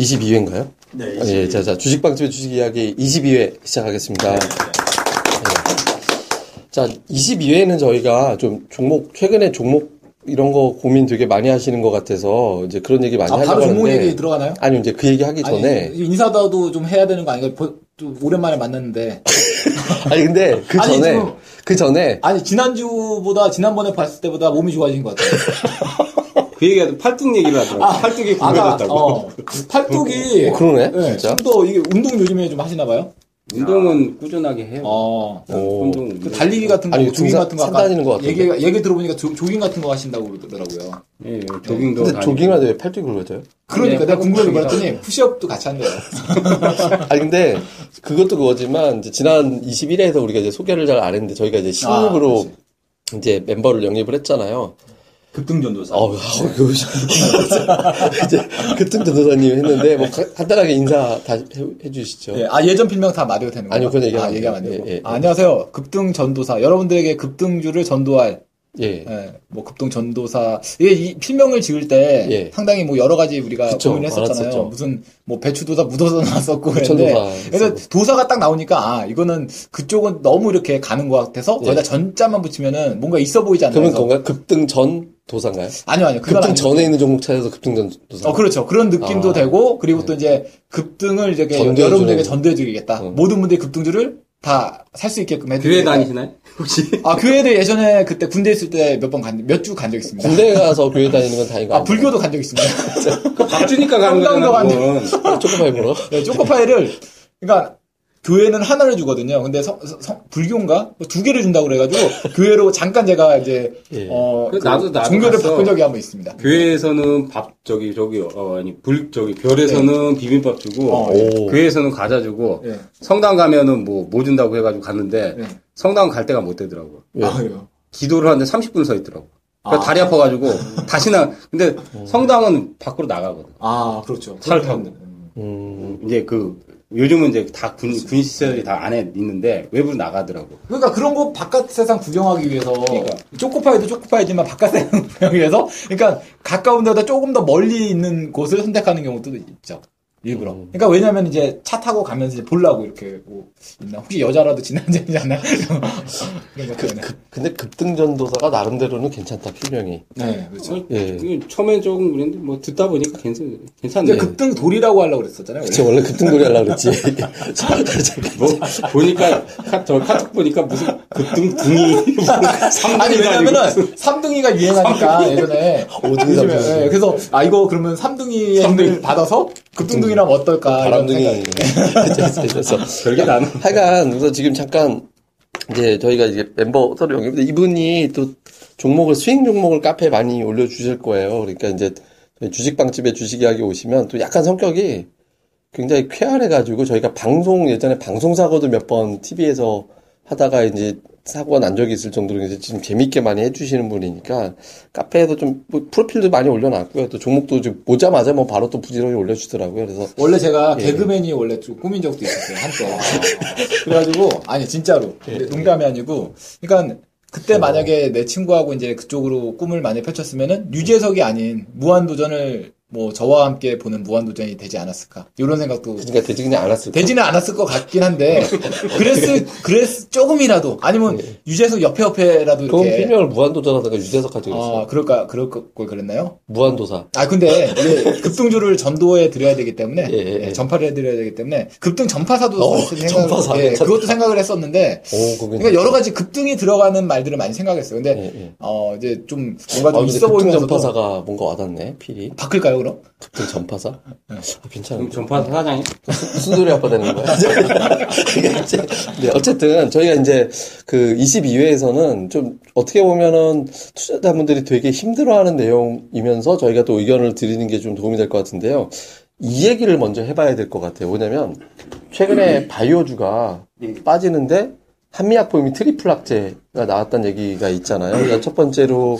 22회인가요? 네, 아, 예, 자, 자, 주식방집의 주식 이야기 22회 시작하겠습니다. 네. 자, 22회는 저희가 좀 종목, 최근에 종목 이런 거 고민 되게 많이 하시는 것 같아서 이제 그런 얘기 많이 아, 하려고 바로 종목 하는데 얘기 들어가나요? 아니, 이제 그 얘기 하기 전에 아니, 인사도 좀 해야 되는 거 아닌가? 보- 좀 오랜만에 만났는데. 아니, 근데 그 아니, 전에 지금- 그 전에 아니, 지난주보다, 지난번에 봤을 때보다 몸이 좋아진 것 같아요. 그 얘기하던 팔뚝 얘기를 하더라고. 팔뚝이 아까, 굽어졌다고. 어, 팔뚝이. 어, 그러네, 네, 진짜. 좀더 이게 운동 요즘에 좀 하시나 봐요? 운동은 꾸준하게 해요. 어. 오. 운동. 그 달리기 같은 거, 아니, 조깅 같은 거산 아까 다니는 것 같던데. 얘기, 얘기 들어보니까 조, 조깅 같은 거 하신다고 그러더라고요. 예, 조깅도 근데. 조깅을 하는데 왜 팔뚝이 굵어져요? 그러니까 네, 내가 궁금해서 팔꿈치가. 그랬더니 푸시업도 같이 한대요. 아니 근데 그것도 그거지만 이제 지난 21회에서 우리가 이제 소개를 잘 안 했는데 저희가 이제 신입으로 아, 이제 멤버를 영입을 했잖아요. 급등전도사. 어, 그 이제 그뜸 전도사님 했는데 뭐 가- 간단하게 인사 다시 해, 해주시죠. 예, 아 예전 필명 다 말해도 되는 거예요? 아니요, 그건 얘기하면 아, 안 얘기하면 안 돼요. 되고. 예, 예, 아, 안녕하세요. 급등 전도사. 여러분들에게 급등주를 전도할 예. 예, 뭐 급등 전도사 이게 이 필명을 지을 때 예. 상당히 뭐 여러 가지 우리가 그쵸, 고민을 했었잖아요. 무슨 뭐 배추도사, 무도사 나왔었고 부천도사 그래서. 도사가 딱 나오니까 아 이거는 그쪽은 너무 이렇게 가는 것 같아서 예. 거기다 전자만 붙이면은 뭔가 있어 보이지 않나요? 그러면 그래서 건가요? 급등 전 도사인가요? 아니요 아니요 급등. 전에 있는 종목 찾아서 급등 전 도사. 어, 그렇죠. 그런 느낌도 아. 되고, 그리고 또 이제 급등을 이제 여러분들에게 전도해드리겠다. 응. 모든 분들이 급등주를 다 살 수 있게끔 해드리겠다. 교회 다니시나요? 혹시? 아, 교회도 예전에 그때 군대 있을 때 몇 번 간, 몇 주 간 적 있습니다. 군대 가서 교회 다니는 건 다행이고. 아, 불교도 간 적 있습니다. 밥 주니까 가는 거잖아. 그건. 조금만 보러. 네, 초코파이를, 그러니까, 교회는 하나를 주거든요. 근데 성, 성- 불교인가? 뭐두 개를 준다고 그래가지고, 교회로 잠깐 제가 이제, 예. 어, 그 나도- 나도 종교를 갔어. 바꾼 적이 한 번 있습니다. 교회에서는 밥, 저기, 저기, 어, 아니, 불, 저기, 별에서는 비빔밥 주고, 네. 어, 오. 교회에서는 과자 주고, 예. 성당 가면은 뭐, 뭐 준다고 해가지고 갔는데, 네. 성당 갈 데가 못 되더라고. 왜? 아. 기도를 하는데 30분 서 있더라고. 그러니까 아. 다리 아파가지고, 다시나, 근데 성당은 밖으로 나가거든. 아, 그렇죠. 차를 타고. 음, 이제 그, 요즘은 이제 다 군, 군 시설이 다 안에 있는데, 외부로 나가더라고. 그러니까 그런 거 바깥 세상 구경하기 위해서 그러니까. 초코파이도 초코파이지만 바깥 세상 구경하기 위해서 그러니까 가까운 데보다 조금 더 멀리 있는 곳을 선택하는 경우도 있죠. 일부러. 음. 그러니까 왜냐면 이제 차 타고 가면서 이제 보려고 이렇게 뭐 있나 혹시 여자라도 지난전이지 않나요? 그런 것 때문에. 급, 근데 급등 전 도사가 나름대로는 괜찮다 필명이. 네, 그렇죠. 어, 예. 이게 처음엔 조금 그랬는데, 뭐, 듣다 보니까 괜찮, 괜찮네. 근데 급등 돌이라고 하려고 그랬었잖아요. 원래. 저 원래 급등놀이 하려고 그랬지. 뭐, 보니까, 카, 저 카톡 보니까 무슨 급등 둥이, 아니 왜냐면은 삼등이가 유행하니까 예전에 오등이 요즘에, 삼등이. 예, 그래서 아 이거 그러면 삼등이의 힘을 받아서 급등등이라면 어떨까 이런 바람둥이. 생각. 그래서 별게 다 하여간 그래서 지금 잠깐 이제 저희가 이제 멤버 서로 영입인데 이분이 또 종목을 수익 종목을 카페에 많이 올려주실 거예요. 그러니까 이제 주식방집에 주식 이야기 오시면 또 약간 성격이 굉장히 쾌활해가지고 저희가 방송 예전에 방송 사고도 몇 번 TV에서 하다가 이제 사고가 난 적이 있을 정도로 이제 지금 재밌게 많이 해주시는 분이니까 카페에도 좀 뭐 프로필도 많이 올려놨고요. 또 종목도 좀 보자마자 뭐 바로 또 부지런히 올려주더라고요. 그래서 원래 제가 예. 개그맨이 원래 좀 꾸민 적도 있었어요 한때. 그래가지고 아니 진짜로 예. 농담이 아니고 그러니까 그때 만약에 내 친구하고 이제 그쪽으로 꿈을 많이 펼쳤으면은 유재석이 아닌 무한도전을 뭐 저와 함께 보는 무한도전이 되지 않았을까 이런 생각도 그러니까 되지 그냥 안 왔을 되지는 않았을 것 같긴 한데 그랬을 그랬 조금이라도 아니면 유재석 옆에 옆에라도 이렇게 필명을 무한도전하다가 유재석 가지고 있어. 아 그럴까 그럴 걸 그랬나요? 무한도사. 아 근데 급등주를 전도해 드려야 되기 때문에 예, 예, 예. 예, 전파를 해드려야 되기 때문에 급등 전파사도 어, 전파사 예. 그것도 생각을 했었는데 오, 그러니까 여러 가지 급등이 들어가는 말들을 많이 생각했어요. 근데 예, 예. 어 이제 좀 뭔가 아, 좀 근데 있어 보이면서도 전파사가 뭔가 와닿네, 필이. 바꿀까요 그럼? 급등 전파사? 아, 괜찮은데. 그럼 전파 사장이? 소리 아빠 되는 거야? 네, 어쨌든 저희가 이제 그 22회에서는 좀 어떻게 보면은 투자자분들이 되게 힘들어하는 내용이면서 저희가 또 의견을 드리는 게 좀 도움이 될 것 같은데요. 이 얘기를 먼저 해봐야 될 것 같아요. 뭐냐면 최근에 바이오주가 빠지는데 한미약품이 triple 악재가 나왔다는 얘기가 있잖아요. 그러니까 첫 번째로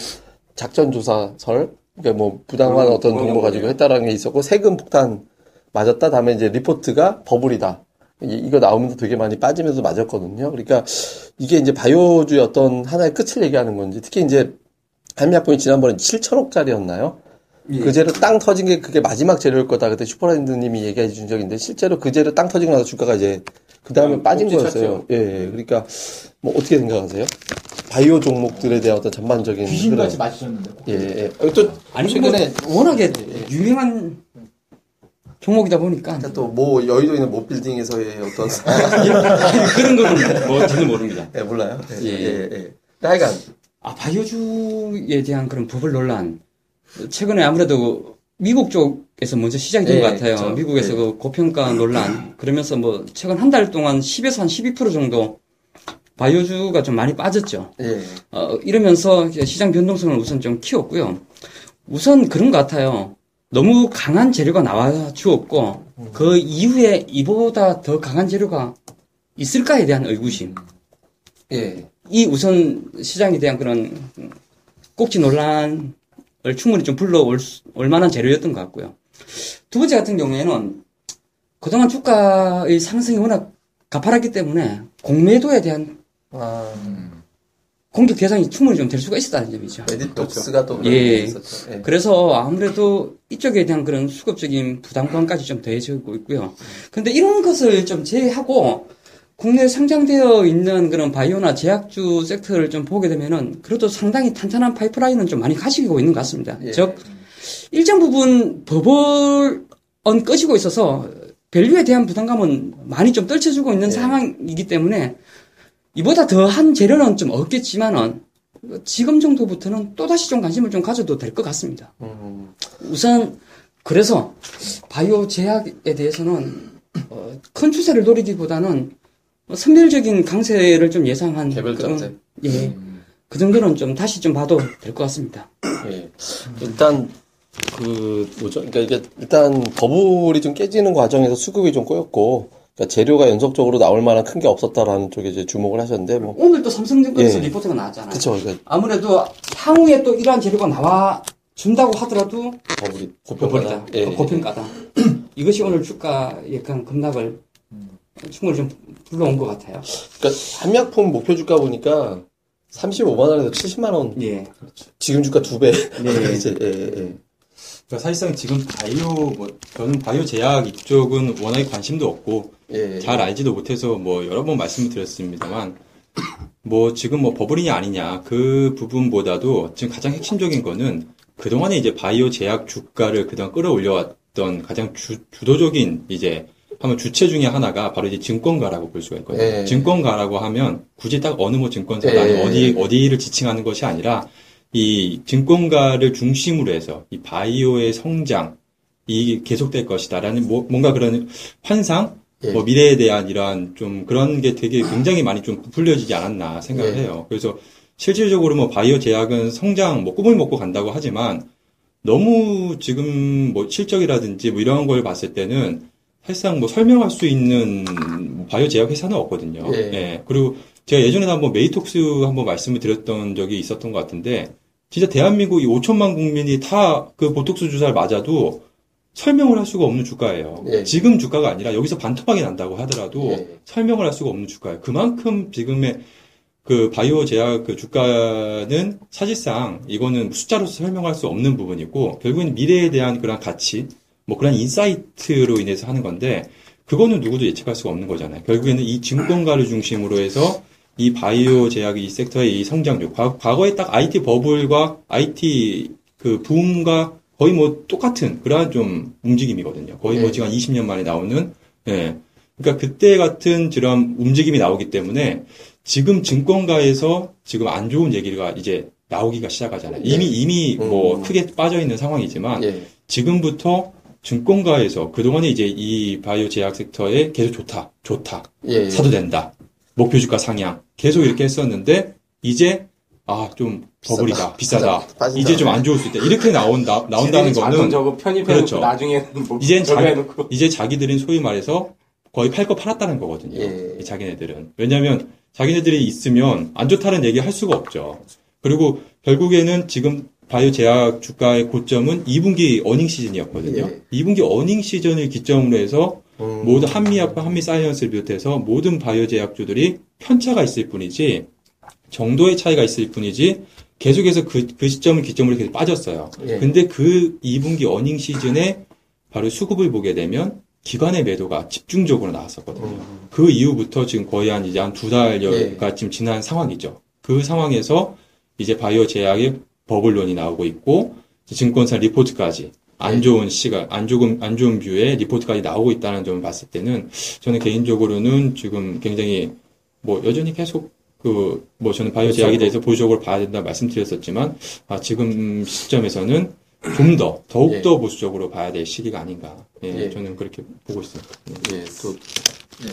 작전조사설, 그러니까 뭐 부당한 음, 어떤 정보 가지고 했다라는 게 있었고 세금 폭탄 맞았다. 다음에 이제 리포트가 버블이다. 이- 이거 나오면서 되게 많이 빠지면서 맞았거든요. 그러니까 이게 이제 바이오주의 어떤 하나의 끝을 얘기하는 건지 특히 이제 한미약품이 지난번에 7천억짜리였나요? 예. 그 재료 땅 터진 게 그게 마지막 재료일 거다. 그때 슈퍼라이드님이 얘기해 준 있는데 실제로 그 재료 땅 터지고 나서 주가가 이제 그 다음에 음, 빠진 거였어요. 예, 예. 그러니까 뭐 어떻게 생각하세요? 바이오 종목들에 대한 어떤 전반적인 귀신같이. 맞으셨는데. 예, 예. 여기 또 아니 최근에 뭐 워낙에 유명한 종목이다 보니까 또뭐 여의도에 있는 모 빌딩에서의 어떤 그런 거는 뭐지는 모릅니다. 예, 몰라요. 예, 예. 예, 예. 하여간 아 바이오주에 대한 그런 버블 논란 최근에 아무래도 미국 쪽에서 먼저 시작이 된 예, 것 같아요. 그렇죠. 미국에서 예. 그 고평가 논란 그러면서 뭐 최근 한 달 동안 10에서 한 12% 정도 바이오주가 좀 많이 빠졌죠. 예. 어, 이러면서 시장 변동성을 우선 좀 키웠고요. 우선 그런 것 같아요. 너무 강한 재료가 나와 주었고, 그 이후에 이보다 더 강한 재료가 있을까에 대한 의구심. 예. 이 우선 시장에 대한 그런 꼭지 논란을 충분히 좀 불러올 수- 올 만한 재료였던 것 같고요. 두 번째 같은 경우에는 그동안 주가의 상승이 워낙 가파랐기 때문에 공매도에 대한 아, 공격 대상이 충분히 좀 될 수가 있었다는 점이죠. 에디톡스가 또 그런 예. 있었죠. 예. 그래서 아무래도 이쪽에 대한 그런 수급적인 부담감까지 좀 더해지고 있고요. 근데 이런 것을 좀 제외하고 국내에 상장되어 있는 그런 바이오나 제약주 섹터를 좀 보게 되면은 그래도 상당히 탄탄한 파이프라인은 좀 많이 가지고 있는 것 같습니다. 예. 즉, 일정 부분 버블은 꺼지고 있어서 밸류에 대한 부담감은 많이 좀 떨쳐주고 있는 예. 상황이기 때문에 이보다 더한 재료는 좀 없겠지만은 지금 정도부터는 또다시 좀 관심을 좀 가져도 될 것 같습니다. 음, 우선 그래서 바이오 제약에 대해서는 어, 큰 추세를 노리기보다는 선별적인 강세를 좀 예상한 개별적세. 그런, 예, 그 정도는 좀 다시 좀 봐도 될 것 같습니다. 예. 일단 그 뭐죠? 그러니까 이게 일단 버블이 좀 깨지는 과정에서 수급이 좀 꼬였고, 그러니까 재료가 연속적으로 나올 만한 큰 게 없었다라는 쪽에 이제 주목을 하셨는데 뭐, 오늘 또 삼성증권에서 예. 리포트가 나왔잖아요. 그쵸? 그러니까 아무래도 향후에 또 이러한 재료가 나와 준다고 하더라도 버블이 고평가다. 고평가다. 예. 고평가다. 이것이 오늘 주가의 그런 급락을 충분히 좀 불러온 것 같아요. 그러니까 한약품 목표 주가 보니까 35만 원에서 70만 원. 예. 지금 주가 두 배. 네. 이제 예, 예. 그러니까 사실상 지금 바이오 뭐 저는 바이오 제약 이쪽은 워낙에 관심도 없고 예. 잘 알지도 못해서 뭐 여러 번 말씀을 드렸습니다만 뭐 지금 뭐 버블이냐 아니냐 그 부분보다도 지금 가장 핵심적인 거는 그동안에 이제 바이오 제약 주가를 그동안 끌어올려왔던 가장 주, 주도적인 이제 하면 주체 중에 하나가 바로 이제 증권가라고 볼 수가 있거든요. 예. 증권가라고 하면 굳이 딱 어느 뭐 증권사다 예. 어디 어디를 지칭하는 것이 아니라 이 증권가를 중심으로 해서 이 바이오의 성장 이 계속될 것이다라는 뭐, 뭔가 그런 환상 예. 뭐 미래에 대한 이러한 좀 그런 게 되게 굉장히 많이 좀 부풀려지지 않았나 생각을 예. 해요. 그래서 실질적으로 뭐 바이오 제약은 성장 뭐 꿈을 먹고 간다고 하지만 너무 지금 뭐 실적이라든지 뭐 이런 걸 봤을 때는 사실상 뭐 설명할 수 있는 뭐 바이오 제약 회사는 없거든요. 예. 그리고 제가 예전에도 한번 메이톡스 한번 말씀을 드렸던 적이 있었던 것 같은데 진짜 대한민국 이 5천만 국민이 다 그 보톡스 주사를 맞아도 설명을 할 수가 없는 주가예요. 예. 지금 주가가 아니라 여기서 반토막이 난다고 하더라도 예. 설명을 할 수가 없는 주가예요. 그만큼 지금의 그 바이오 제약 그 주가는 사실상 이거는 숫자로서 설명할 수 없는 부분이고 결국엔 미래에 대한 그런 가치, 뭐 그런 insight로 인해서 하는 건데 그거는 누구도 예측할 수가 없는 거잖아요. 결국에는 이 증권가를 중심으로 해서 이 바이오 제약 이 섹터의 이 성장률, 과, 과거에 딱 IT 버블과 IT 그 붐과 거의 뭐 똑같은 그러한 좀 움직임이거든요. 거의 뭐 예. 지금 한 20년 만에 나오는 예. 그러니까 그때 같은 그런 움직임이 나오기 때문에 지금 증권가에서 지금 안 좋은 얘기가 이제 나오기가 시작하잖아요. 이미 이미 뭐 음. 크게 빠져 있는 상황이지만 예. 지금부터 증권가에서 그동안에 이제 이 바이오 제약 섹터에 계속 좋다, 좋다, 예. 사도 된다, 목표 주가 상향 계속 이렇게 했었는데 이제 아 좀 버블이다, 비싸다, 빠진다. 이제 좀 안 좋을 수 있다 이렇게 나온다 나온다는 거는 저거 편입해놓고 그렇죠. 나중에는 뭐 이젠 저거 자, 해놓고 이제 자기들은 소위 말해서 거의 팔 거 팔았다는 거거든요. 예. 이 자기네들은. 왜냐하면 자기네들이 있으면 안 좋다는 얘기 할 수가 없죠. 그리고 결국에는 지금 바이오 제약 주가의 고점은 2분기 어닝 시즌이었거든요. 예. 2분기 어닝 시즌을 기점으로 해서 음. 모든 한미약과 한미사이언스를 비롯해서 모든 바이오 제약주들이 편차가 있을 뿐이지 정도의 차이가 있을 뿐이지 계속해서 그, 그 시점을 기점으로 계속 빠졌어요. 예. 근데 그 2분기 어닝 시즌에 바로 수급을 보게 되면 기관의 매도가 집중적으로 나왔었거든요. 그 이후부터 지금 거의 한 이제 한 두 달여가 예. 지금 지난 상황이죠. 그 상황에서 이제 바이오 제약의 버블론이 나오고 있고 증권사 리포트까지 안 예. 좋은 시각, 안 좋은 안 좋은 뷰의 리포트까지 나오고 있다는 점을 봤을 때는 저는 개인적으로는 지금 굉장히 뭐 여전히 계속 그 뭐 저는 바이오 제약에 대해서 보수적으로 봐야 된다 말씀드렸었지만 아 지금 시점에서는 좀 더 더욱 예. 더 보수적으로 봐야 될 시기가 아닌가. 예, 예. 저는 그렇게 보고 있습니다. 예. 예, 또 네.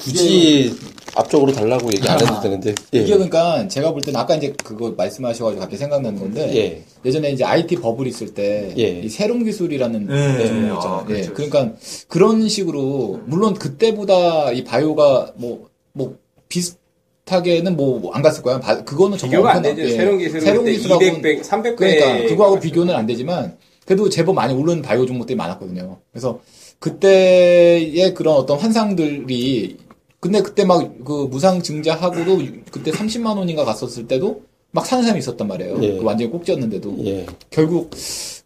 굳이 앞쪽으로 달라고 얘기 안 해도 아, 되는데. 예. 이게 그러니까 제가 볼 때는 아까 이제 그거 말씀하셔가지고 갑자기 생각나는 건데 예. 예전에 이제 IT 버블 있을 때이 예. 새로운 기술이라는 네. 종목 있잖아요. 아, 예. 그렇죠, 그러니까 그런 식으로 물론 그때보다 이 바이오가 뭐뭐 비슷하게는 뭐 안 갔을 거야. 바- 그거는 정말 비교가 안 되죠. 예. 새로운 기술은 새로운 그때 기술하고는 200, 100, 300배. 그러니까 그거하고 비교는 안 되지만 그래도 제법 많이 오른 바이오 종목들이 많았거든요. 그래서 그때의 그런 어떤 환상들이 근데 그때 막 그 무상 증자하고도 그때 30만 원인가 갔었을 때도 막 사는 사람이 있었단 말이에요. 예. 그 완전히 꼭지였는데도 예. 결국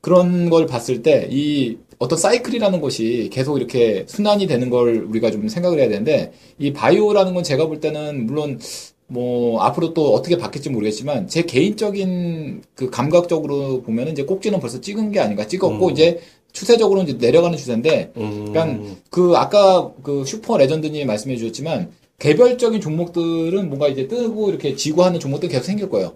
그런 걸 봤을 때 이 어떤 사이클이라는 것이 계속 이렇게 순환이 되는 걸 우리가 좀 생각을 해야 되는데 이 바이오라는 건 제가 볼 때는 물론 뭐 앞으로 또 어떻게 바뀔지 모르겠지만 제 개인적인 그 감각적으로 보면은 이제 꼭지는 벌써 찍은 게 아닌가 찍었고 음. 이제 추세적으로 이제 내려가는 추세인데 음. 그러니까 그 아까 그 슈퍼 레전드님 말씀해 주셨지만 개별적인 종목들은 뭔가 이제 뜨고 이렇게 지고 하는 종목들 계속 생길 거예요.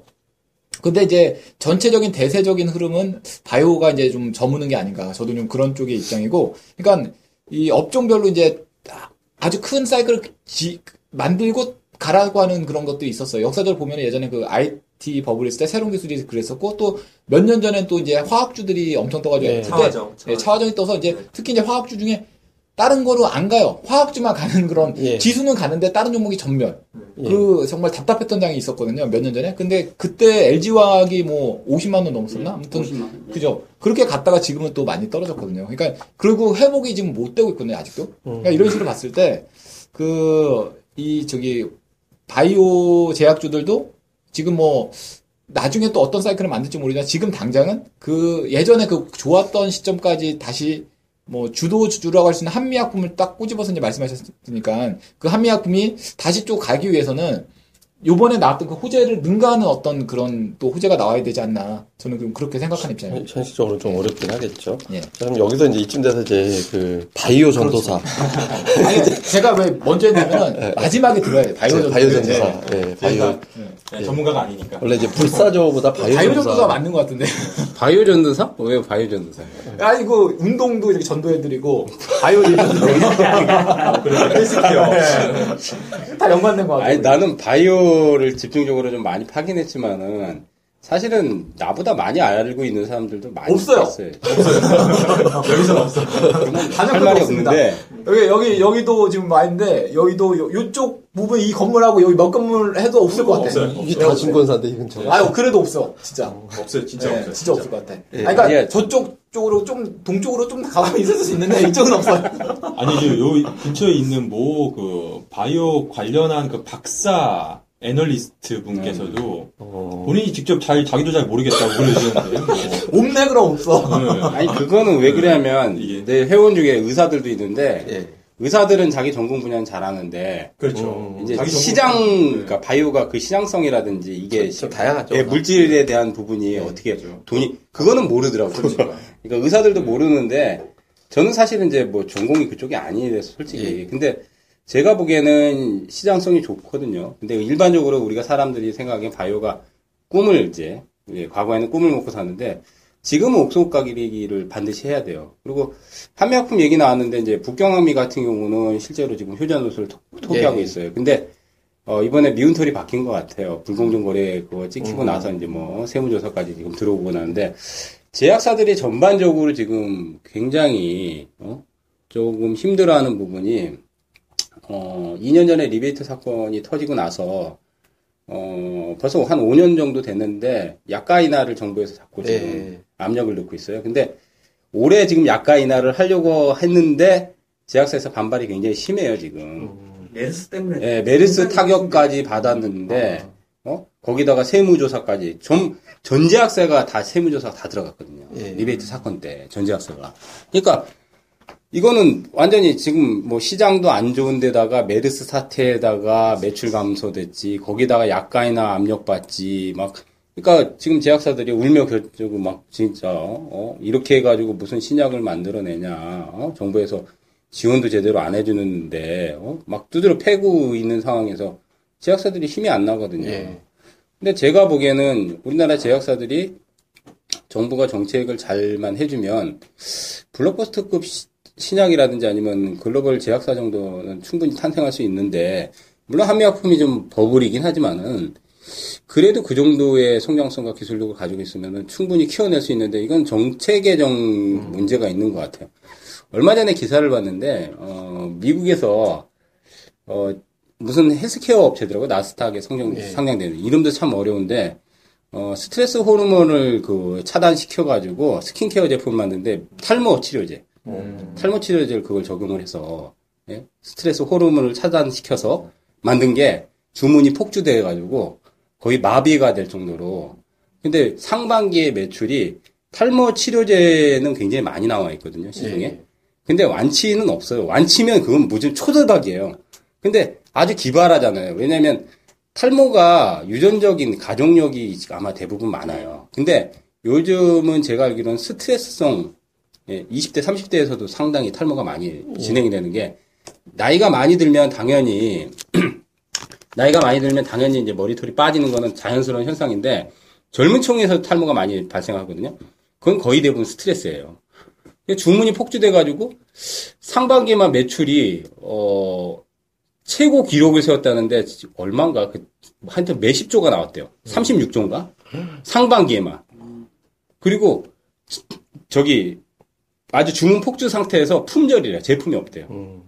근데 이제 전체적인 대세적인 흐름은 바이오가 이제 좀 저무는 게 아닌가. 저도 좀 그런 쪽의 입장이고. 그러니까 이 업종별로 이제 아주 큰 사이클을 지- 만들고 가라고 하는 그런 것도 있었어요. 역사적으로 보면 예전에 그 IT 버블 있을 때 새로운 기술이 그랬었고 또 몇 년 전엔 또 이제 화학주들이 엄청 떠가지고 네. 그때 차화정. 예, 차화정이 떠서 이제 특히 이제 화학주 중에 다른 거로 안 가요. 화학주만 가는 그런 예. 지수는 가는데 다른 종목이 전멸. 예. 그 정말 답답했던 장이 있었거든요. 몇 년 전에. 근데 그때 LG화학이 뭐 50만 원 넘었었나? 아무튼 50만 원. 그죠. 그렇게 갔다가 지금은 또 많이 떨어졌거든요. 그러니까 그리고 회복이 지금 못 되고 있거든요. 아직도. 그러니까 이런 식으로 봤을 때 그 이 저기 바이오 제약주들도 지금 뭐 나중에 또 어떤 사이클을 만들지 모르지만 지금 당장은 그 예전에 그 좋았던 시점까지 다시 뭐 주도 주주라고 할 수 있는 한미약품을 딱 꼬집어서 이제 말씀하셨으니까 그 한미약품이 다시 쭉 가기 위해서는 요번에 나왔던 그 호재를 능가하는 어떤 그런 또 호재가 나와야 되지 않나 저는 좀 그렇게 생각하는 입장입니다. 현- 현실적으로 좀 어렵긴 하겠죠. 예. 자, 그럼 여기서 이제 이쯤 돼서 이제 그 바이오 전도사, 아니 제가 왜 먼저 했냐면은 마지막에 들어야 돼요. 바이오 전도사. 바이오 전도사, 예, 바이오 네, 전문가가 아니니까. 원래 이제 불사조보다 바이오, 바이오 전도사. 전도사 맞는 것 같은데. 바이오 전도사? 왜 바이오 전도사? 아니 그 운동도 이렇게 전도해드리고 바이오 전도 헬스케어. 다 연관된 것 같아요. 아니 나는 바이오를 집중적으로 좀 많이 파긴 했지만은 사실은 나보다 많이 알고 있는 사람들도 많이 없어요. 있어요. 여기서는 없어. 할 단연 말이 없습니다. 없는데 여기 여기 여기도 지금 많은데 여기도 요, 요쪽 부분 이 건물하고 여기 몇 건물 해도 없을 것 같아. 없어요. 이게 다 증권사인데 이 근처. 아유 그래도 없어 진짜. 없어요. 진짜 네, 없어요. 진짜 없을 것 같아. 예. 아니, 그러니까 아니야. 저쪽 쪽으로 좀 동쪽으로 좀 가면 있을 수 있는데 이쪽은 없어요. 아니, 요, 요 근처에 있는 뭐, 그, 바이오 관련한 그 박사 애널리스트 분께서도 어, 본인이 직접 잘, 자기도 잘 모르겠다고 그러시는데. 뭐. 없네 그럼 없어. 네. 아니 그거는 왜 그러냐면 이게- 내 회원 중에 의사들도 있는데 예. 의사들은 자기 전공 분야는 잘하는데 그렇죠. 음, 이제 자기 전공- 시장 네. 그러니까 바이오가 그 시장성이라든지 이게 좀 다양하죠. 예, 물질에 대한 부분이 어떻게 돈이 그거는 모르더라고요. 그러니까 의사들도 모르는데 저는 사실은 이제 뭐 전공이 그쪽이 아니라서 솔직히 근데 제가 보기에는 시장성이 좋거든요. 근데 일반적으로 우리가 사람들이 생각하기엔 바이오가 꿈을 이제 예, 과거에는 꿈을 먹고 사는데 지금은 옥석 가기를 반드시 해야 돼요. 그리고 한미약품 얘기 나왔는데 이제 북경항미 같은 경우는 실제로 지금 효자노수를 토- 토기하고 예. 있어요. 근데 어, 이번에 미운 털이 바뀐 것 같아요. 불공정 거래 그거 찍히고 음. 나서 이제 뭐 세무조사까지 지금 들어오고 나는데 제약사들이 전반적으로 지금 굉장히 어? 조금 힘들어하는 부분이 어, 2년 전에 리베이트 사건이 터지고 나서 어, 벌써 한 5년 정도 됐는데 약가 인하를 정부에서 자꾸 지금 예. 압력을 넣고 있어요. 근데 올해 지금 약가 인하를 하려고 했는데 제약사에서 반발이 굉장히 심해요, 지금. 메르스 때문에. 예, 메르스 타격까지 받았는데, 어? 거기다가 세무조사까지 좀 전 제약사가 다 세무조사 다 들어갔거든요. 예. 리베이트 사건 때 전 제약사가. 그러니까 이거는 완전히 지금 뭐 시장도 안 좋은 데다가 메르스 사태에다가 매출 감소됐지 거기다가 약가 인하 압력 받지 막 그러니까 지금 제약사들이 울며 겨자 먹고 막 진짜 어 이렇게 해가지고 무슨 신약을 만들어내냐 어? 정부에서 지원도 제대로 안 해주는데 어? 막 두드려 패고 있는 상황에서 제약사들이 힘이 안 나거든요. 예. 근데 제가 보기에는 우리나라 제약사들이 정부가 정책을 잘만 해주면 블록버스터급 시- 신약이라든지 아니면 글로벌 제약사 정도는 충분히 탄생할 수 있는데 물론 한미약품이 좀 버블이긴 하지만은 그래도 그 정도의 성장성과 기술력을 가지고 있으면은 충분히 키워낼 수 있는데 이건 정체 개정 문제가 있는 것 같아요. 얼마 전에 기사를 봤는데 어, 미국에서 어, 무슨 헬스케어 업체더라고 나스닥에 성장 예. 상장되는 이름도 참 어려운데 어, 스트레스 호르몬을 그 차단시켜 가지고 스킨케어 제품 만드는데 탈모 치료제 탈모 치료제를 그걸 적용을 해서 예? 스트레스 호르몬을 차단시켜서 만든 게 주문이 폭주돼 가지고 거의 마비가 될 정도로. 근데 상반기의 매출이 탈모 치료제는 굉장히 많이 나와 있거든요 시중에. 예. 근데 완치는 없어요. 완치면 그건 무슨 초대박이에요. 근데 아주 기발하잖아요. 왜냐면 탈모가 유전적인 가족력이 아마 대부분 많아요. 근데 요즘은 제가 알기로는 스트레스성 예, 20대, 30대에서도 상당히 탈모가 많이 진행이 되는 게, 나이가 많이 들면 당연히, 나이가 많이 들면 당연히 이제 머리털이 빠지는 거는 자연스러운 현상인데, 젊은 층에서 탈모가 많이 발생하거든요. 그건 거의 대부분 스트레스예요. 근데 주문이 폭주돼 가지고, 상반기에만 매출이, 어, 최고 기록을 세웠다는데, 얼마인가, 그, 하여튼 몇십 조가 나왔대요. 36조인가? 상반기에만. 그리고, 저기, 아주 주문 폭주 상태에서 품절이래. 제품이 없대요. 음.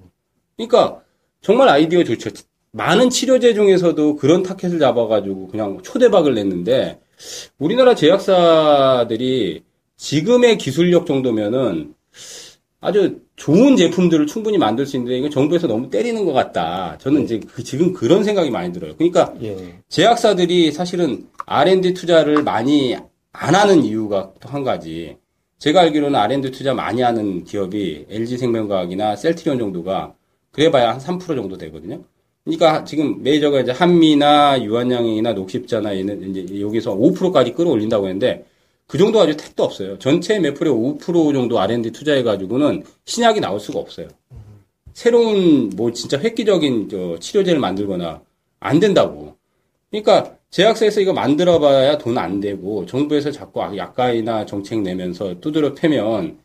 그러니까 정말 아이디어 좋죠. 많은 치료제 중에서도 그런 타켓을 잡아가지고 그냥 초대박을 냈는데 우리나라 제약사들이 지금의 기술력 정도면은 아주 좋은 제품들을 충분히 만들 수 있는데 이거 정부에서 너무 때리는 것 같다. 저는 이제 그- 지금 그런 생각이 많이 들어요. 그러니까 예. 제약사들이 사실은 R&D 투자를 많이 안 하는 이유가 또 한 가지. 제가 알기로는 R&D 투자 많이 하는 기업이 LG생명과학이나 셀트리온 정도가 그래봐야 한 3% 정도 되거든요. 그러니까 지금 메이저가 이제 한미나 유한양이나 녹십자나 얘는 이제 여기서 5%까지 끌어올린다고 했는데 그 정도 아주 택도 없어요. 전체 매출의 5% 정도 R&D 투자해가지고는 신약이 나올 수가 없어요. 새로운 뭐 진짜 획기적인 저 치료제를 만들거나 안 된다고. 그러니까 제약사에서 이거 만들어봐야 돈 안 되고 정부에서 자꾸 약가이나 정책 내면서 두드려 패면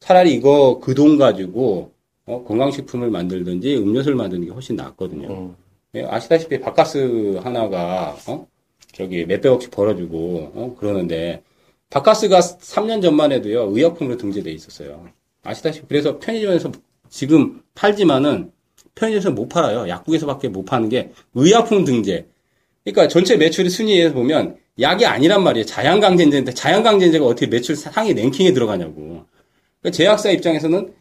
차라리 이거 그 돈 가지고 어, 건강식품을 만들든지 음료수를 만드는 게 훨씬 낫거든요. 음. 예, 아시다시피 바카스 하나가 어? 저기 몇백억씩 벌어주고 어? 그러는데 바카스가 3년 전만 해도요 의약품으로 등재돼 있었어요. 아시다시피 그래서 편의점에서 지금 팔지만은 편의점에서 못 팔아요. 약국에서밖에 못 파는 게 의약품 등재. 그러니까 전체 매출의 순위에서 보면 약이 아니란 말이에요. 자양강젠제인데 자양강젠제가 어떻게 매출 상위 랭킹에 들어가냐고. 그러니까 제약사 입장에서는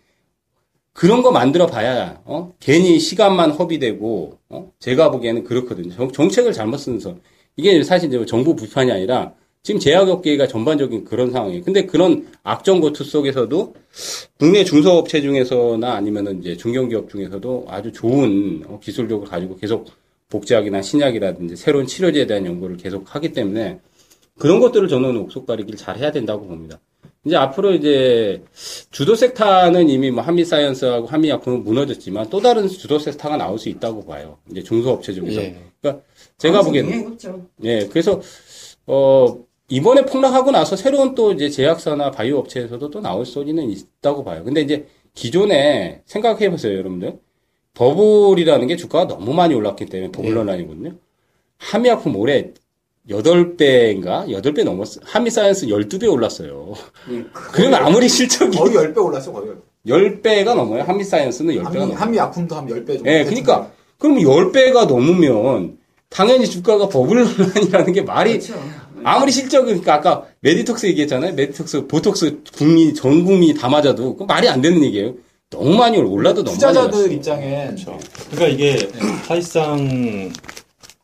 그런 거 만들어 봐야 어? 괜히 시간만 허비되고 어? 제가 보기에는 그렇거든요. 정, 정책을 잘못 쓰면서 이게 사실 정부 비판이 아니라 지금 제약업계가 전반적인 그런 상황이에요. 근데 그런 악정고투 속에서도 국내 중소업체 중에서나 아니면은 이제 중견기업 중에서도 아주 좋은 어, 기술력을 가지고 계속 복제약이나 신약이라든지 새로운 치료제에 대한 연구를 계속 하기 때문에 그런 것들을 저는 옥석 가리기를 잘 해야 된다고 봅니다. 이제 앞으로 이제 주도 섹터는 이미 뭐 한미 사이언스하고 한미 약품은 무너졌지만 또 다른 주도 섹터가 나올 수 있다고 봐요. 이제 중소업체 중에서. 예. 그러니까 제가 보기에는 영향이 없죠. 예, 그래서 어 이번에 폭락하고 나서 새로운 또 이제 제약사나 바이오 업체에서도 또 나올 소지는 있다고 봐요. 근데 이제 기존에 생각해 보세요, 여러분들. 버블이라는 게 주가가 너무 많이 올랐기 때문에 버블 논란이거든요. 한미약품 올해 8배인가? 8배 넘었어. 한미사이언스 12배 올랐어요. 그러면 아무리 실적이 거의 10배 올랐어, 거의. 10배가 넘어요. 한미사이언스는 10배가 한미, 넘어요. 한미 약품도 한 10배 정도. 예, 그러니까 그럼 10배가 넘으면 당연히 주가가 버블론이라는 게 말이 그렇죠. 아무리 실적은 그러니까 아까 메디톡스 얘기했잖아요. 메디톡스 보톡스 국민 전 국민이 다 맞아도 그 말이 안 되는 얘기예요. 너무 많이 올- 올라도 너무 많이 투자자들 올랐어. 입장엔 그러니까 이게 사실상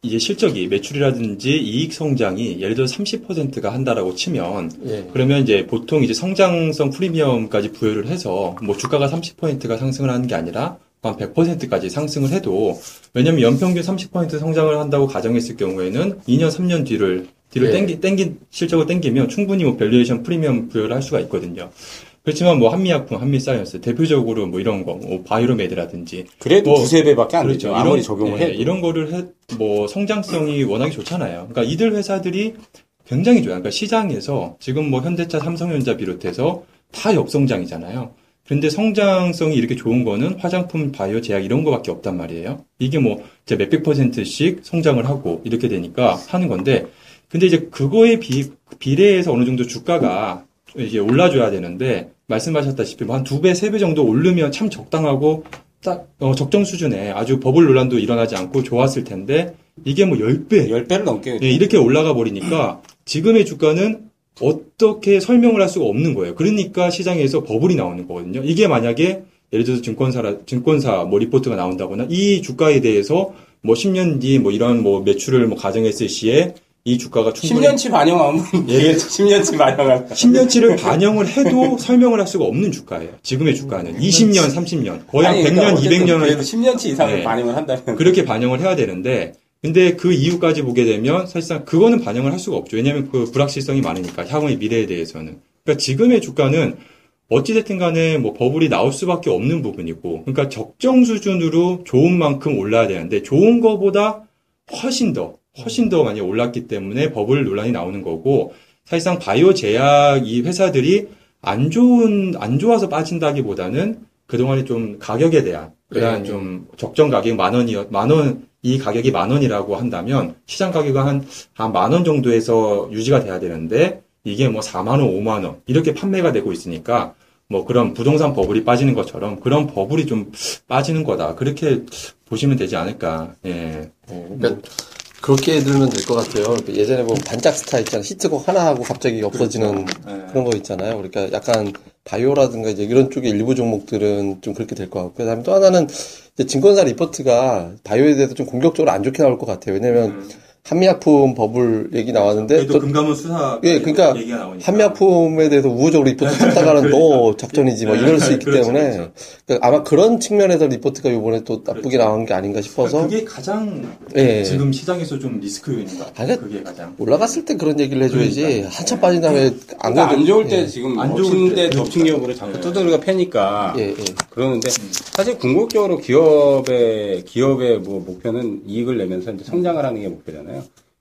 이제 실적이 매출이라든지 이익 성장이 예를 들어 30%가 한다라고 치면 예. 그러면 이제 보통 이제 성장성 프리미엄까지 부여를 해서 뭐 주가가 30%가 상승을 하는 게 아니라 한 100%까지 상승을 해도 왜냐면 연평균 30% 성장을 한다고 가정했을 경우에는 2년 3년 뒤를 뒤를 네. 땡기 땡기 실적을 땡기면 충분히 뭐 valuation 프리미엄 부여를 할 수가 있거든요. 그렇지만 뭐 한미약품, 한미사이언스 대표적으로 뭐 이런 거, 뭐 바이로메드라든지 그래도 뭐, 두세 배밖에 안 그렇죠. 되죠. 아무리 이런- 적용을 예, 해도. 이런 거를 해, 뭐 성장성이 워낙에 좋잖아요. 그러니까 이들 회사들이 굉장히 좋아요. 그러니까 시장에서 지금 뭐 현대차, 삼성전자 비롯해서 다 역성장이잖아요. 그런데 성장성이 이렇게 좋은 거는 화장품, 바이오, 제약 이런 거밖에 없단 말이에요. 이게 뭐 이제 몇백 퍼센트씩 성장을 하고 이렇게 되니까 하는 건데, 근데 이제 그거에 비, 비례해서 어느 정도 주가가 이제 올라줘야 되는데 말씀하셨다시피 뭐한두 배, 세 배 정도 오르면 참 적당하고 딱 어, 적정 수준에 아주 버블 논란도 일어나지 않고 좋았을 텐데 이게 뭐 10배 10배를 넘게. 예, 이렇게 올라가 버리니까 지금의 주가는 어떻게 설명을 할 수가 없는 거예요. 그러니까 시장에서 버블이 나오는 거거든요. 이게 만약에 예를 들어서 증권사 증권사 뭐 리포트가 나온다거나 이 주가에 대해서 뭐 10년 뒤 뭐 이런 뭐 매출을 뭐 가정했을 시에 이 주가가 충분히 10년치 반영하면 예, 10년치 반영하면 10년치를 반영을 해도 설명을 할 수가 없는 주가예요. 지금의 주가는 20년, 30년, 거의 한 아니, 100년, 그러니까 어쨌든 200년을 그래도 10년치 이상을 네. 반영을 한다면 그렇게 반영을 해야 되는데 근데 그 이유까지 보게 되면 사실상 그거는 반영을 할 수가 없죠. 왜냐하면 그 불확실성이 많으니까 향후의 미래에 대해서는. 그러니까 지금의 주가는 어찌됐든 간에 뭐 버블이 나올 수밖에 없는 부분이고 그러니까 적정 수준으로 좋은 만큼 올라야 되는데 좋은 거보다 훨씬 더 훨씬 더 많이 올랐기 때문에 버블 논란이 나오는 거고 사실상 바이오 제약 이 회사들이 안 좋은 안 좋아서 빠진다기보다는 그동안에 좀 가격에 대한 그러한 네. 좀 적정 가격 만 원이었 만원 이 가격이 만 원이라고 한다면 시장 가격은 한한 만 원 정도에서 유지가 돼야 되는데 이게 뭐 4만 원, 5만 원 이렇게 판매가 되고 있으니까 뭐 그런 부동산 버블이 빠지는 것처럼 그런 버블이 좀 빠지는 거다 그렇게 보시면 되지 않을까. 예. 어, 그러니까 그렇게 들으면 될 것 같아요. 그 예전에 보면 반짝 스타 있잖아요. 히트곡 하나 하고 갑자기 없어지는 네. 그런 거 있잖아요. 그러니까 약간 바이오라든가 이제 이런 쪽의 일부 종목들은 좀 그렇게 될 것 같고요. 그다음에 또 하나는 이제 증권사 리포트가 바이오에 대해서 좀 공격적으로 안 좋게 나올 것 같아요. 왜냐면 한미약품 버블 얘기 나왔는데 그래도 또 금감원 수사 예, 그러니까 얘기가 나오니까. 한미약품에 대해서 우호적으로 리포트 썼다가는 또 작전이지 뭐 이럴 수 있기 그렇죠, 때문에 그렇죠. 그러니까 아마 그런 측면에서 리포트가 이번에 또 나쁘게 나온 게 아닌가 싶어서 그게 가장 예. 지금 시장에서 좀 리스크 요인인 것 같아요. 아, 그게 가장. 올라갔을 때 그런 얘기를 해줘야지 그러니까요. 한참 빠진 다음에 안 그러니까 안 그래도- 좋을 때 예. 지금 안 좋을 때 덮친 격으로 자꾸 네. 두드려 패니까 예, 예. 그러는데 사실 궁극적으로 기업의 기업의 뭐 목표는 이익을 내면서 이제 성장을 하는 게 목표잖아요.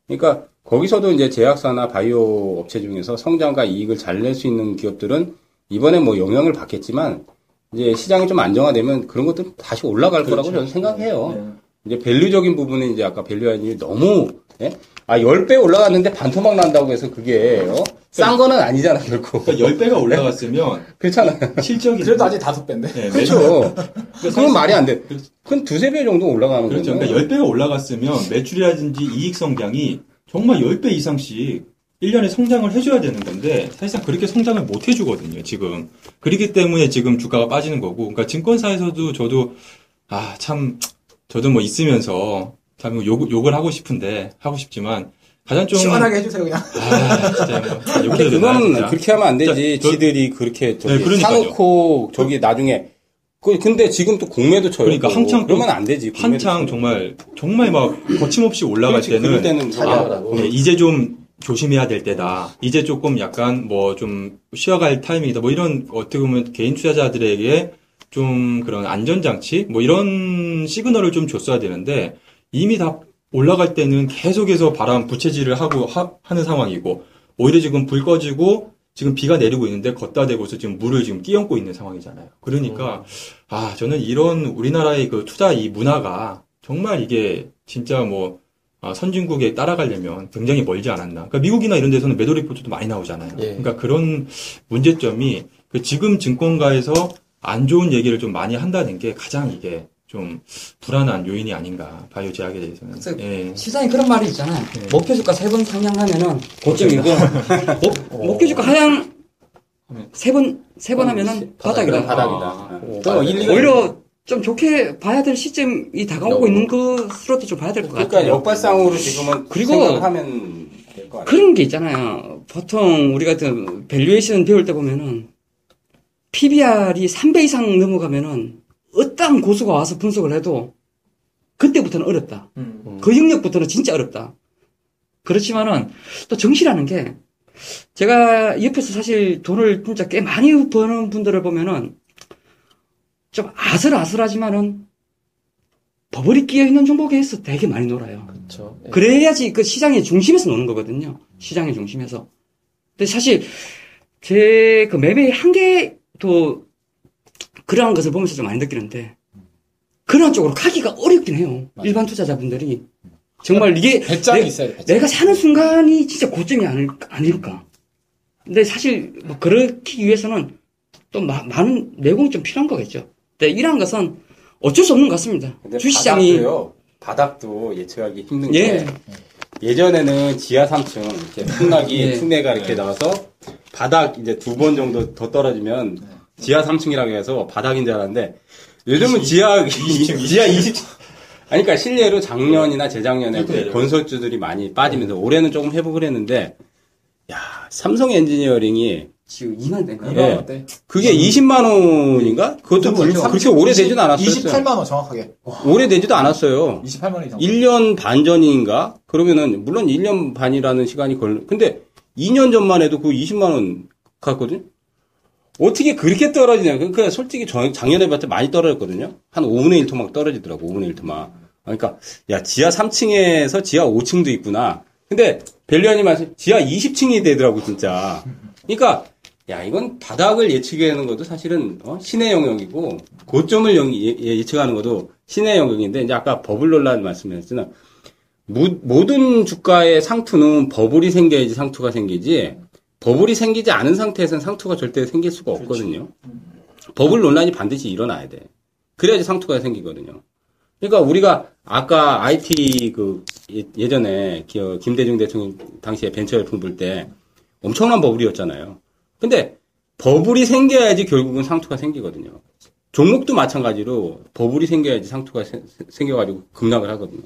그러니까 거기서도 이제 제약사나 바이오 업체 중에서 성장과 이익을 잘 낼 수 있는 기업들은 이번에 뭐 영향을 받겠지만 이제 시장이 좀 안정화되면 그런 것들 다시 올라갈 거라고 저는 생각해요. 이제 밸류적인 부분은 이제 아까 밸류아님이 너무 예? 아 10배 올라갔는데 반토막 난다고 해서 그게 어? 싼 거는 아니잖아 결코. 그러니까 10배가 올라갔으면 그렇잖아요. 실적이 그래도 아직 다섯 배인데. 네, 그렇죠. 매- 그건 말이 안 돼. 그건 두세 배 정도 올라가는 그렇죠. 거죠. 그러니까 10배가 올라갔으면 매출이라든지 이익 성장이 정말 10배 이상씩 1년에 성장을 해줘야 되는 건데 사실상 그렇게 성장을 못 해주거든요, 지금. 그렇기 때문에 지금 주가가 빠지는 거고. 그러니까 증권사에서도 저도, 아, 참, 저도 뭐 있으면서 참 욕, 욕을 하고 싶은데, 하고 싶지만, 가장 좀. 시원하게 해주세요 그냥. 아, 진짜 뭐. 욕해도 되나, 그거는 진짜. 그렇게 하면 안 되지. 진짜 저- 지들이 그렇게 저기 네. 사놓고 저기 나중에 그 근데 지금 또 공매도 쳐요. 그러니까 또. 한창 또- 그러면 안 되지. 한창 쳐요. 정말, 정말 막 거침없이 올라갈 그렇지, 때는. 때는. 아, 네, 이제 좀 조심해야 될 때다. 이제 조금 약간 뭐 좀 쉬어갈 타이밍이다. 뭐 이런 어떻게 보면 개인 투자자들에게 좀 그런 안전장치 뭐 이런 시그널을 좀 줬어야 되는데 이미 다 올라갈 때는 계속해서 바람 부채질을 하고 하, 는 상황이고 오히려 지금 불 꺼지고 지금 비가 내리고 있는데 걷다 대고서 지금 물을 지금 끼얹고 있는 상황이잖아요. 그러니까 아 저는 이런 우리나라의 그 투자 이 문화가 정말 이게 진짜 뭐 아, 선진국에 따라가려면 굉장히 멀지 않았나. 그러니까 미국이나 이런 데서는 매도 리포트도 많이 나오잖아요. 예. 그러니까 그런 문제점이 그 지금 증권가에서 안 좋은 얘기를 좀 많이 한다는 게 가장 이게 좀 불안한 요인이 아닌가. 바이오 제약에 대해서는. 예. 시장에 그런 말이 있잖아요. 네. 목표 주가 세 번 상향하면은 고점이고 목, 목표 주가 하향 세 번 세 번 하면은 바닥이다. 바닥이다. 아. 또 일리가 오히려 좀 좋게 봐야 될 시점이 다가오고 너무. 있는 것으로도 좀 봐야 될것 그러니까 같아요. 역발상으로 지금은 그리고- 생각을 하면 될 것 같아요. 그런 게 있잖아요. 보통 우리 같은 valuation 배울 때 보면은 PBR이 3배 이상 넘어가면은 어떠한 고수가 와서 분석을 해도 그때부터는 어렵다. 음. 그 영역부터는 진짜 어렵다. 그렇지만은 또 정시라는 게 제가 옆에서 사실 돈을 진짜 꽤 많이 버는 분들을 보면은 좀 아슬아슬하지만은 버블이 끼어 있는 종목에서 되게 많이 놀아요. 그렇죠. 예. 그래야지 그 시장의 중심에서 노는 거거든요. 시장의 중심에서. 근데 사실 제 그 매매의 한계도 그러한 것을 보면서 좀 많이 느끼는데 그런 쪽으로 가기가 어렵긴 해요. 맞아요. 일반 투자자분들이 정말 이게 배짱이 내- 있어야 돼. 배짱. 내가 사는 순간이 진짜 고점이 아닐, 아닐까. 근데 사실 뭐 그렇기 위해서는 또 마- 많은 내공이 좀 필요한 거겠죠. 근데 이러한 것은 어쩔 수 없는 것 같습니다. 주시장이 바닥도요. 바닥도 예측하기 힘든 예. 게 예전에는 지하 3층 이렇게 풍락이 예. 투매가 이렇게 나와서 바닥 이제 두 번 정도 더 떨어지면 지하 3층이라고 해서 바닥인 줄 알았는데 요즘은 지하 20층, 지하 20층. 아니 그러니까 실례로 작년이나 재작년에 그 건설주들이 많이 빠지면서 올해는 조금 회복을 했는데 야, 삼성 엔지니어링이 지금 2만 원댄가요? 예. 때 그게 20만 원인가? 그것도 불- 그렇게 오래되진 않았어요. 28만 원 정확하게. 오래 되지도 않았어요. 28만 원 이상. 1년 반 전인가? 그러면은, 물론 1년 반이라는 시간이 걸, 근데 2년 전만 해도 그 20만 원 갔거든? 어떻게 그렇게 떨어지냐. 그러니까 솔직히 저- 작년에 봤을 때 많이 떨어졌거든요? 한 5분의 1 토막 떨어지더라고, 5분의 1 토막. 그러니까, 야, 지하 3층에서 지하 5층도 있구나. 근데, 벨리안이 말씀, 지하 20층이 되더라고, 진짜. 그러니까, 야, 이건 바닥을 예측하는 것도 사실은, 어? 신의 영역이고, 고점을 영- 예, 예측하는 것도 신의 영역인데, 이제 아까 버블 논란 말씀하셨잖아. 무- 모든 주가의 상투는 버블이 생겨야지 상투가 생기지, 버블이 생기지 않은 상태에서는 상투가 절대 생길 수가 없거든요. 버블 논란이 반드시 일어나야 돼. 그래야지 상투가 생기거든요. 그러니까 우리가 아까 IT 그 예- 예전에 기- 김대중 대통령 당시에 벤처 열풍 불 때 엄청난 버블이었잖아요. 근데 버블이 생겨야지 결국은 상투가 생기거든요. 종목도 마찬가지로 버블이 생겨야지 상투가 세- 생겨가지고 급락을 하거든요.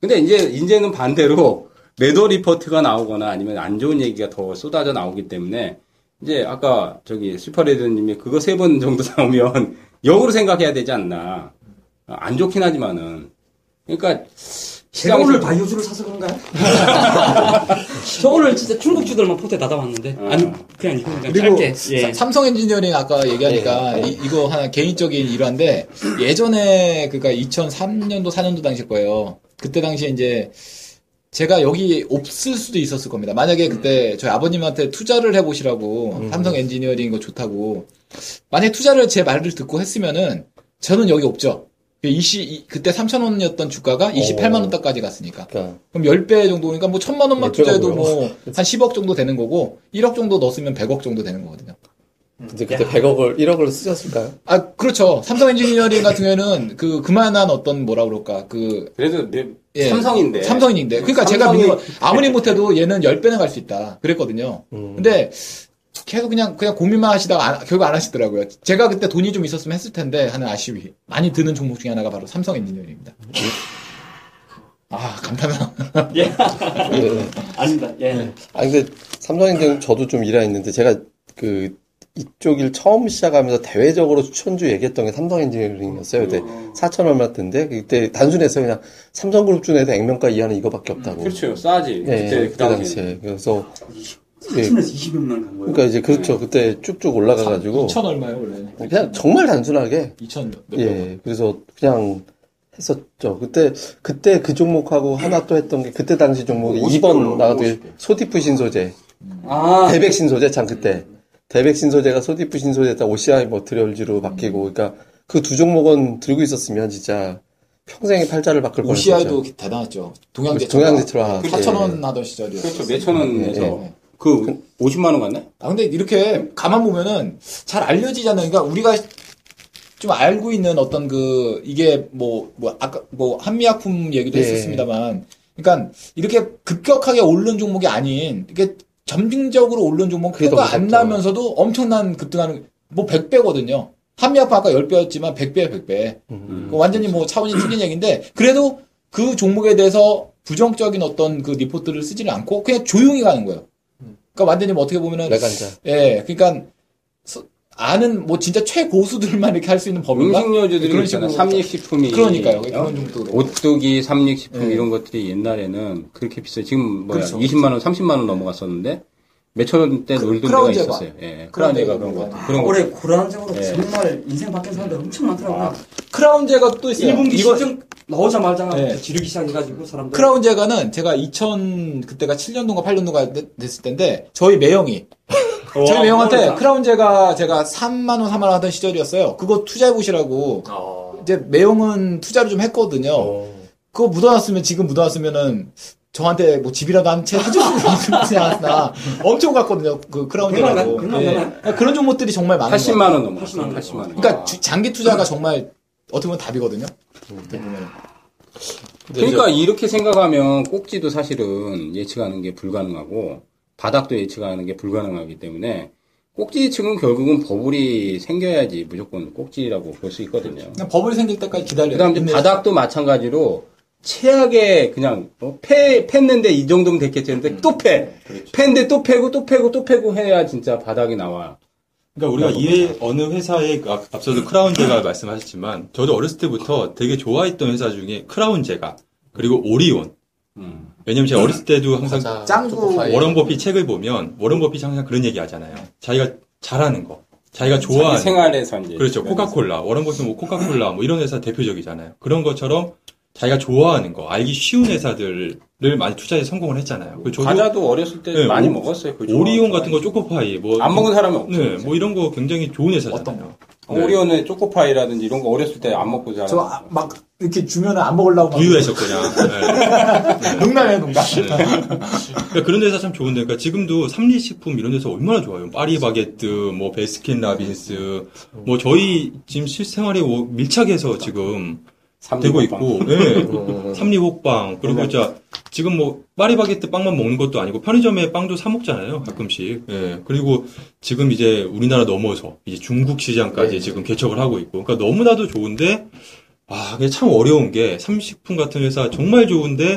근데 이제 이제는 반대로 매도 리포트가 나오거나 아니면 안 좋은 얘기가 더 쏟아져 나오기 때문에 이제 아까 저기 슈퍼레드님이 그거 세 번 정도 나오면 역으로 생각해야 되지 않나. 안 좋긴 하지만은 그러니까 제가 오늘 바이오주를 사서 그런가요? 저 오늘 진짜 중국 주들만 포트에 담아왔는데 아니 그냥 이거 그냥 그리고 짧게 예. 사- 삼성 엔지니어링 아까 얘기하니까 이, 거 하나 개인적인 일화인데 예전에 그니까 2003년도 4년도 당시일 거예요. 그때 당시에 이제 제가 여기 없을 수도 있었을 겁니다. 만약에 그때 저희 아버님한테 투자를 해보시라고 삼성 엔지니어링 이거 좋다고 만약 투자를 제 말을 듣고 했으면은 저는 여기 없죠. 20, 그때 3,000원이었던 주가가 28만 원대까지 갔으니까. 그러니까 그럼 10배 정도니까 뭐 천만 원만 몇 배가 투자해도. 뭐 한 10억 정도 되는 거고 1억 정도 넣었으면 100억 정도 되는 거거든요. 근데 그때 100억을 1억을 쓰셨을까요? 아, 그렇죠. 삼성 엔지니어링 같은 경우에는 그 그만한 어떤 뭐라 그럴까? 그 그래도 내- 예, 삼성인데 삼성인데. 그러니까 제가 삼성이- 믿는 건 아무리 못해도 얘는 10배는 갈 수 있다. 그랬거든요. 음. 근데 계속 그냥 그냥 고민만 하시다가 안- 결국 안 하시더라고요. 제가 그때 돈이 좀 있었으면 했을 텐데 하는 아쉬움이 많이 드는 종목 중에 하나가 바로 삼성 엔지니어링입니다. 아, 감탄하. 예. 네. 아닙니다. 예. 아 근데 삼성엔지니어링 저도 좀 일하 있는데 제가 그 이쪽 일 처음 시작하면서 대외적으로 추천주 얘기했던 게 삼성 엔지니어링이었어요. 그때 4천 얼마던데 그때 단순했어요. 그냥 삼성그룹 중에도 액면가 이하는 이거밖에 없다고. 그렇죠 싸지 예, 그때 예, 그 당시에 당시에. 그래서 예, 4천에서 20만 간 거예요. 그러니까 이제 그렇죠. 그때 쭉쭉 올라가가지고 2천 얼마요, 원래? 그냥 정말 단순하게 2천 몇 예, 그래서 그냥 했었죠. 그때 그때 그 종목하고 하나 또 했던 게 그때 당시 종목이 2번 나가도 소디프 신소재, 아, 대백 신소재 참 그때 대백 신 소재가 소디프 신소재다 OCI 머트리얼즈로 바뀌고, 그러니까 그 두 종목은 들고 있었으면 진짜 평생의 팔자를 바꿀 뻔했었죠. OCI도 대단했죠. 동양제철. 동양제철화. 4천 원 하던 시절이요. 그렇죠 몇천 원에서 예. 그 50만 원 갔네 아, 근데 이렇게 가만 보면은 잘 알려지잖아요. 그러니까 우리가 좀 알고 있는 어떤 그, 이게 뭐, 뭐, 아까, 뭐, 한미약품 얘기도 예. 했었습니다만, 그러니까 이렇게 급격하게 오른 종목이 아닌, 이게 점진적으로 오른 종목 그게 더 안 무섭죠. 나면서도 엄청난 급등하는, 뭐, 100배거든요. 한미약파 아까 10배였지만 100배야 100배. 음. 그 완전히 뭐 차원이 틀린 얘기인데 그래도 그 종목에 대해서 부정적인 어떤 그 리포트를 쓰지는 않고 그냥 조용히 가는 거예요. 그러니까 완전히 뭐 어떻게 보면은 레간자. 예, 그러니까 서- 아는 뭐 진짜 최고수들만 이렇게 할 수 있는 법인가? 음식료주들이 그런 있잖아. 식으로 삼립식품이. 그러니까요. 어? 그런 정도로. 오뚜기, 삼립식품 네. 이런 것들이 옛날에는 그렇게 비싸요. 지금 뭐야 그렇죠, 20만 원, 30만 원 넘어갔었는데 몇천 원대 크- 놀던 데가. 있었어요. 예, 크라운 크라운 제가 제과 그런 것 거. 그런 거. 올해 고란적으로 예. 정말 인생 바뀐 사람들 엄청 많더라고요. 크라운 제가 또 있어요. 1분기 이거 시정 나오자마자 네. 지르기 시작해가지고 사람들. 크라운 제가는 제가 2000 그때가 7년도인가 8년도가 됐을 때인데 저희 매형이 저희 매형한테 어렵다. 크라운 제가 제가 3만 원, 4만 원 하던 시절이었어요. 그거 투자해 보시라고. 이제 매형은 투자를 좀 했거든요. 어. 그거 묻어놨으면 지금 묻어놨으면은 저한테 뭐 집이라도 한채 사줄 수 있지 않았나. 엄청 갔거든요. 그 크라운 그만 제가고. 가- 그만 예. 가만. 그런 종목들이 정말 많은 80만 거예요. 원 넘었어요. 80만 80만 원. 그러니까 주- 장기 투자가 정말 어떻게 보면 답이거든요. 음. 어떻게 보면. 그러니까 이렇게 생각하면 꼭지도 사실은 예측하는 게 불가능하고 바닥도 예측하는 게 불가능하기 때문에 꼭지 예측은 결국은 버블이 생겨야지 무조건 꼭지라고 볼 수 있거든요. 그냥 버블이 생길 때까지 기다려요. 그다음 이제 근데 바닥도 마찬가지로 최악의 그냥 어, 패 팼는데 이 정도면 됐겠지 했는데 또 패. 패인데 또 패고 또 패고 또 패고 해야 진짜 바닥이 나와. 그러니까 우리가 이 어느 회사의 그 앞- 앞서도 크라운 제가 말씀하셨지만 저도 어렸을 때부터 되게 좋아했던 회사 중에 크라운 제가 그리고 오리온. 음. 왜냐면 제가 어렸을 때도 항상 짱구. 워런 버핏 책을 보면 워런 버핏이 항상 그런 얘기 하잖아요. 자기가 잘하는 거, 자기가 자기 좋아하는 생활에서 이제 그렇죠. 코카콜라. 워런 버핏은 뭐 코카콜라 뭐 이런 회사 대표적이잖아요. 그런 것처럼 자기가 좋아하는 거, 알기 쉬운 회사들을 많이 투자해 성공을 했잖아요. 그 저도 과자도 어렸을 때 네, 많이 오- 먹었어요. 그거 오리온 같은 거 초코파이 뭐 안 먹은 사람이 없죠. 네, 뭐 이런 거 굉장히 좋은 회사잖아요. 어떤 거? 네. 오리온의 초코파이라든지 이런 거 어렸을 때 안 먹고 자라. 저막 이렇게 주면은 안 먹으려고 막 부유해서 그냥. 네. 농담이에요, 농담. 그러니까 그런 데서 참 좋은데, 그러니까 지금도 삼리식품 이런 데서 얼마나 좋아요. 파리바게뜨, 뭐 베스킨 라빈스, 뭐 저희 지금 실생활에 오- 밀착해서 지금 되고 있고, 네. 삼리호빵 그리고 자 지금 뭐 파리바게뜨 빵만 먹는 것도 아니고 편의점에 빵도 사 먹잖아요 가끔씩. 예. 그리고 지금 이제 우리나라 넘어서 이제 중국 시장까지 네. 지금 개척을 하고 있고, 그러니까 너무나도 좋은데 아, 그게 참 어려운 게 삼식품 같은 회사 정말 좋은데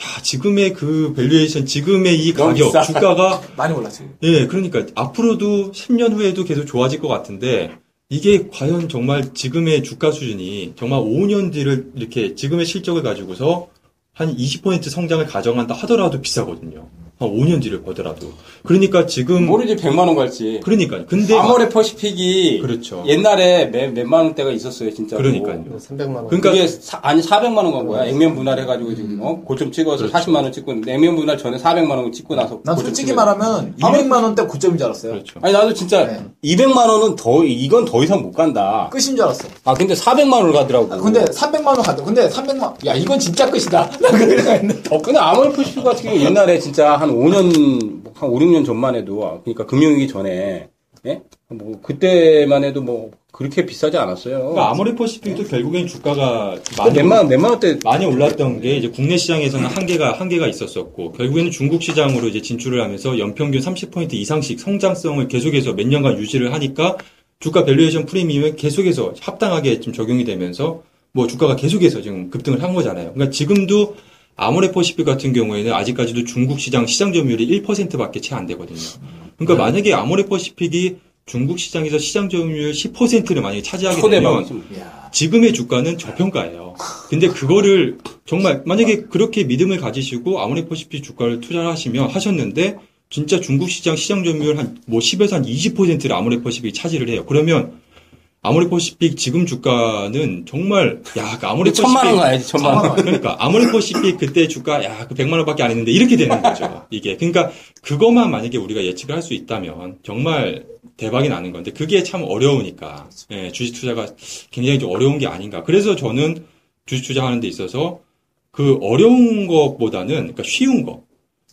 야 지금의 그 valuation, 지금의 이 가격. 주가가 많이 올랐지. 예, 그러니까 앞으로도 10년 후에도 계속 좋아질 것 같은데 이게 과연 정말 지금의 주가 수준이 정말 5년 뒤를 이렇게 지금의 실적을 가지고서 한 20% 성장을 가정한다 하더라도 비싸거든요. 한 5년 뒤를 보더라도. 그러니까 지금 모르지 100만 원 갈지. 그러니까 근데 아모레 퍼시픽이 그렇죠. 옛날에 몇, 몇만 원대가 있었어요, 진짜. 그러니까요. 300만 원. 그러니까 그게 사- 아니 400만 원 간 거야. 액면 분할 해 가지고 지금 어? 고점 찍어서 그렇죠. 40만 원 찍고 있는데 액면 분할 전에 400만 원 찍고 나서 난 솔직히 찍어서. 말하면 200만 원대 고점인 줄 알았어요. 그렇죠. 아니 나도 진짜 네. 200만 원은 더 이건 더 이상 못 간다. 끝인 줄 알았어. 아 근데 400만 원을 가더라고. 아, 근데 300만 원 가도 근데 300만 야 이건 진짜 끝이다. 나 그런 생각했는데. 어, 근데 아모레 퍼시픽 같은 경우 옛날에 진짜 한 5년 한 5, 6년 전만 해도 그러니까 금융위기 전에 예? 뭐 그때만 해도 뭐 그렇게 비싸지 않았어요. 그러니까 아모레퍼시픽도 결국엔 주가가 그 많이 몇만 몇만 많이 올랐던 게 이제 국내 시장에서는 한계가 한계가 있었었고 결국에는 중국 시장으로 이제 진출을 하면서 연평균 30% 이상씩 성장성을 계속해서 몇 년간 유지를 하니까 주가 valuation 프리미엄이 계속해서 합당하게 지금 적용이 되면서 뭐 주가가 계속해서 지금 급등을 한 거잖아요. 그러니까 지금도 아모레퍼시픽 같은 경우에는 아직까지도 중국 시장 시장 점유율이 1%밖에 채 안 되거든요. 그러니까 만약에 아모레퍼시픽이 중국 시장에서 시장 점유율 10%를 만약에 차지하게 되면. 지금의 주가는 저평가예요. 근데 그거를 정말 만약에 그렇게 믿음을 가지시고 아모레퍼시픽 주가를 투자를 하시면 하셨는데 진짜 중국 시장 시장 점유율 한 뭐 10에서 한 20%를 아모레퍼시픽이 차지를 해요. 그러면 아모레퍼시픽 지금 주가는 정말 야 그 아모레퍼시픽 천만 원 가야지 천만 원. 그러니까 아모레퍼시픽 그때 주가 야그 100만 원밖에 안 했는데 이렇게 되는 거죠. 이게 그러니까 그것만 만약에 우리가 예측을 할 수 있다면 정말 대박이 나는 건데 그게 참 어려우니까 예, 주식 투자가 굉장히 좀 어려운 게 아닌가. 그래서 저는 주식 투자하는 데 있어서 그 어려운 것보다는 그러니까 쉬운 거.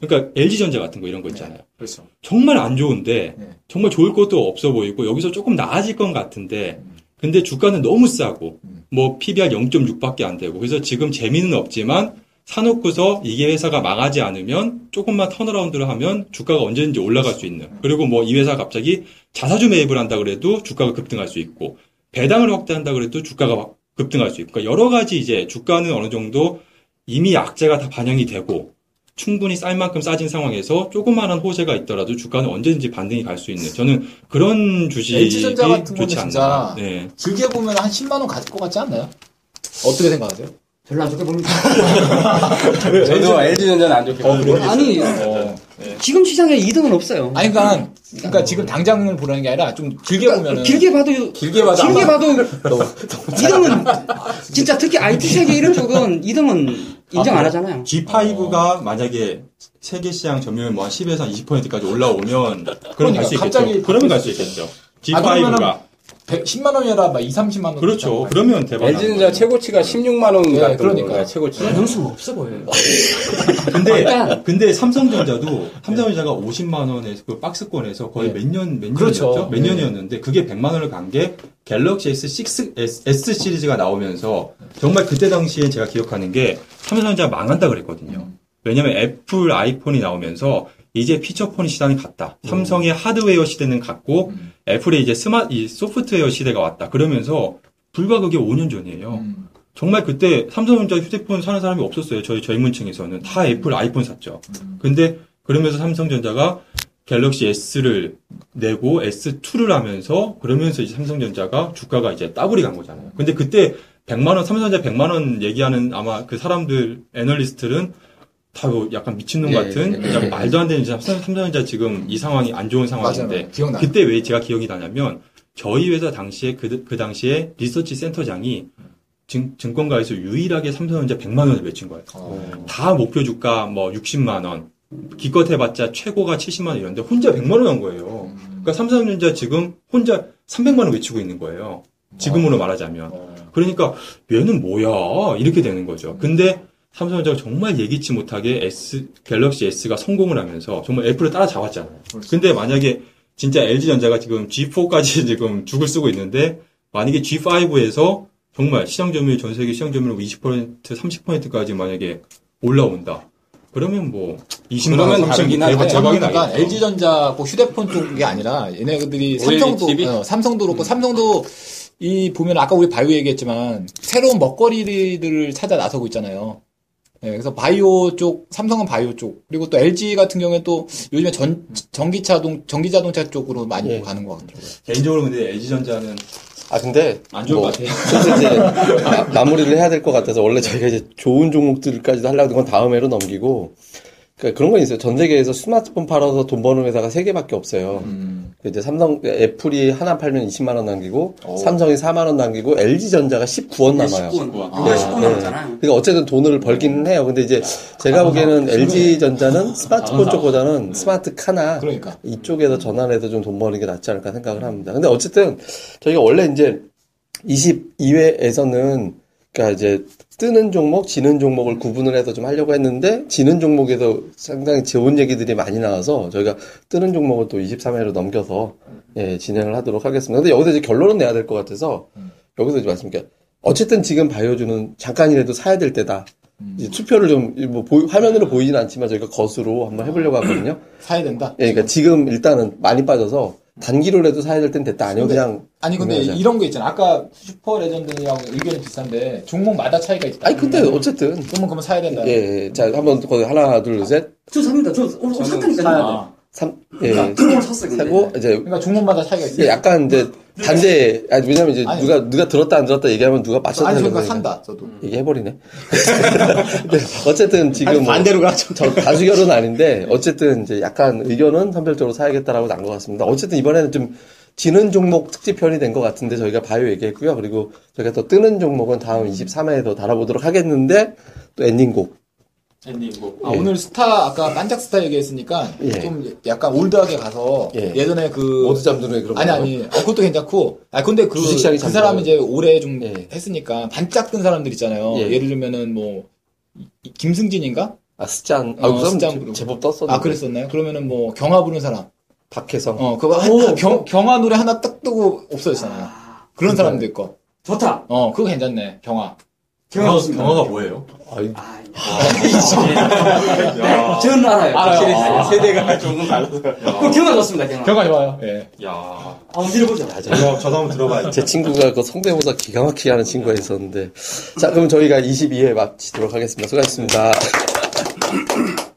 그러니까 LG전자 같은 거 이런 거 있잖아요. 그렇죠. 정말 안 좋은데 네. 정말 좋을 것도 없어 보이고 여기서 조금 나아질 것 같은데 근데 주가는 너무 싸고 음. 뭐 PBR 0.6밖에 안 되고 그래서 지금 재미는 없지만 사놓고서 이게 회사가 망하지 않으면 조금만 턴어라운드를 하면 주가가 언제든지 올라갈 수 있는. 그리고 뭐 이 회사가 갑자기 자사주 매입을 한다 그래도 주가가 급등할 수 있고 배당을 확대한다 그래도 주가가 막 급등할 수 있고 그러니까 여러 가지 이제 주가는 어느 정도 이미 악재가 다 반영이 되고 충분히 쌀 만큼 싸진 상황에서 조그마한 호재가 있더라도 주가는 언제든지 반등이 갈 수 있는 저는 그런 주식이 LG전자 같은 거는 좋지 진짜 않나. 네. 길게 보면 한 10만 원 가질 것 같지 않나요? 어떻게 생각하세요? 별로 안 좋게 봅니다. 저도 LG전자는 안 좋게 보고 아니, 어. 지금 시장에 2등은 없어요. 아니 그러니까 그러니까 지금 당장을 보라는 게 아니라 좀 길게 보면은 길게 봐도 길게 봐도 길게 아마- 봐도 2등은 진짜 특히 IT 세계 이런 쪽은 2등은 인정 안 하잖아요. G5가 만약에 세계 시장 점유율 뭐 한 10에서 20%까지 올라오면 그럼 그러니까 갈수 있겠죠. 갑자기 그러면 갈 수 있겠죠. 아, 그러면은 G5가 100, 10만 원이라 막 2, 30만 원 그렇죠. 그러면 대박. LG전자 최고치가 16만 원 네, 같던 그러니까. 거예요. 최고치. 가능성 없어 보여요. 근데 약간- 근데 삼성전자도 삼성전자가 50만 원에서 그 박스권에서 거의 네. 몇년몇 그렇죠. 년이었죠? 몇 네. 년이었는데 그게 100만 원을 간 게 갤럭시 S6 S, S 시리즈가 나오면서 정말 그때 당시에 제가 기억하는 게 삼성전자 망한다 그랬거든요. 왜냐면 애플 아이폰이 나오면서 이제 피처폰 시장이 갔다. 삼성의 하드웨어 시대는 갔고 음. 애플의 이제 스마 이 소프트웨어 시대가 왔다. 그러면서 불과 그게 5년 전이에요. 음. 정말 그때 삼성전자 휴대폰 사는 사람이 없었어요. 저희 젊은층에서는 다 애플 아이폰 샀죠. 근데 그러면서 삼성전자가 갤럭시 S를 내고 S2를 하면서 그러면서 이제 삼성전자가 주가가 이제 따블이 간 거잖아요. 근데 그때 100만 원 삼성전자 100만 원 얘기하는 아마 그 사람들 애널리스트들은 다 뭐 약간 미친놈 예, 같은 예, 그냥 예. 말도 안 되는 삼성- 삼성전자 지금 이 상황이 안 좋은 상황인데 맞아요. 그때 왜 제가 기억이 나냐면 저희 회사 당시에 그, 그 당시에 리서치 센터장이 증, 증권가에서 유일하게 삼성전자 100만 원을 외친 거예요. 어. 다 목표 주가 뭐 60만 원, 기껏 해봤자 최고가 70만 원 이런데 혼자 100만 원 한 거예요. 그러니까 삼성전자 지금 혼자 300만 원 외치고 있는 거예요. 지금으로 말하자면. 어. 그러니까 얘는 뭐야 이렇게 되는 거죠. 근데 삼성전자가 정말 예기치 못하게 S 갤럭시 S가 성공을 하면서 정말 애플을 따라잡았잖아요. 근데 만약에 진짜 LG전자가 지금 G4까지 지금 죽을 쓰고 있는데 만약에 G5에서 정말 시장 점유율 전 세계 시장 점유율 20% 30%까지 만약에 올라온다. 그러면 뭐 20만 그러면 원, 30만 다르긴 원 하죠. 대박 대박이 그러니까 나겠죠. LG전자 꼭 휴대폰 쪽이 아니라 얘네들이 삼성도? 어, 삼성도 그렇고 삼성도 이 보면 아까 우리 바이오 얘기했지만 새로운 먹거리들을 찾아 나서고 있잖아요. 네, 그래서 바이오 쪽 삼성은 바이오 쪽 그리고 또 LG 같은 경우에 또 요즘에 전 전기차동 전기자동차 쪽으로 많이 예. 가는 것 같더라고요. 개인적으로 근데 LG전자는 아 근데 안 좋을 뭐것 같아요. 이제 마, 마무리를 해야 될 것 같아서 원래 저희가 이제 좋은 종목들까지도 하려고 했던 건 다음 해로 넘기고 그러니까 그런 건 있어요. 전 세계에서 스마트폰 팔아서 돈 버는 회사가 세 개밖에 없어요. 음. 그 이제 삼성 애플이 하나 팔면 20만 원 남기고 오. 삼성이 4만 원 남기고 LG 전자가 19원 남아요. 19원. 아, 네, 19원 네. 남았잖아. 그러니까 어쨌든 돈을 벌기는 해요. 근데 이제 제가 보기에는 LG 전자는 스마트폰 쪽보다는 스마트 카나 그러니까 이쪽에서 전환해서 좀 돈 버는 게 낫지 않을까 생각을 합니다. 근데 어쨌든 저희가 원래 이제 22회에서는 그러니까 이제 뜨는 종목, 지는 종목을 구분을 해서 좀 하려고 했는데 지는 종목에서 상당히 좋은 얘기들이 많이 나와서 저희가 뜨는 종목은 또 23회로 넘겨서 예, 진행을 하도록 하겠습니다. 근데 여기서 이제 결론은 내야 될 것 같아서 여기서 이제 말씀드릴게요. 어쨌든 지금 바이오주는 잠깐이라도 사야 될 때다. 이제 투표를 좀, 뭐, 보이- 화면으로 보이진 않지만 저희가 것으로 한번 해보려고 하거든요. 사야 된다. 예, 그러니까 지금 일단은 많이 빠져서 단기로라도 사야 될 땐 됐다. 아니면 근데- 그냥. 아니 근데 구매하자. 이런 거 있잖아. 아까 슈퍼 레전드랑 의견이 비슷한데 종목마다 차이가 있다. 아니, 근데 어쨌든. 그러면 그러면 사야 된다. 예, 예. 자, 한번 거기 하나, 둘, 셋, 저 삽니다. 저 오늘 오늘 샀다니까요. 사야 삼, 예. 저 오늘 샀어요. 근데. 사고, 이제, 그러니까 종목마다 차이가 있어. 이게 약간 이제 반대, 아니, 왜냐면 이제 아니. 누가, 누가 들었다 안 들었다 얘기하면 누가 맞췄다 아니 하는 그러니까 거니까. 산다. 저도. 얘기해버리네. 근데 어쨌든 지금. 뭐 반대로 가죠. 저 다수 결은 아닌데 어쨌든 이제 약간 의견은 선별적으로 사야겠다라고 난 것 같습니다. 어쨌든 이번에는 좀 지는 종목 특집편이 된 것 같은데 저희가 바이오 얘기했고요. 그리고 저희가 또 뜨는 종목은 다음 23회에 더 다뤄보도록 하겠는데 또 엔딩곡. 엔딩 뭐 아, 오늘 스타 아까 반짝 스타 얘기했으니까 예. 좀 약간 old하게 가서 예. 예. 전에 그 모두 잠드는 그런 아니 거. 아니 어, 그것도 괜찮고 아 근데 그, 주식시장이 그. 사람이 이제 오래 좀 예. 했으니까 반짝 뜬 사람들 있잖아요. 예. 예. 를 들면은 뭐 김승진인가? 아 스잔. 아 어, 그 제- 그룹. 제법 떴었는데. 아 그랬었나요? 그러면은 뭐 경화 부른 사람. 박혜성. 어 그거 한, 한 경, 경화 노래 하나 딱 뜨고 없어졌잖아요. 그런 사람들 거. 좋다. 어 그거 괜찮네 경화. 없습니다. 경화가 뭐예요? 아이, 야, 저는 알아요. 확실히. 아, 세대가 조금 달라서. 그 경험 좋습니다, 경험. 경과 좋아요. 예. 야. 한번 밀어보죠. 저도, 저도 한번 들어봐야죠. 제 친구가 그 성대모사 기가 막히게 하는 친구가 있었는데. 자, 그럼 저희가 22회 마치도록 하겠습니다. 수고하셨습니다.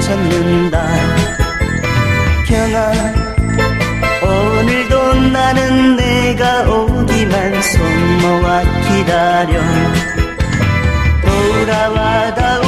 젖는다. 경아 오늘도 나는 내가 오기만 손 모아 기다려. 돌아와다오 돌아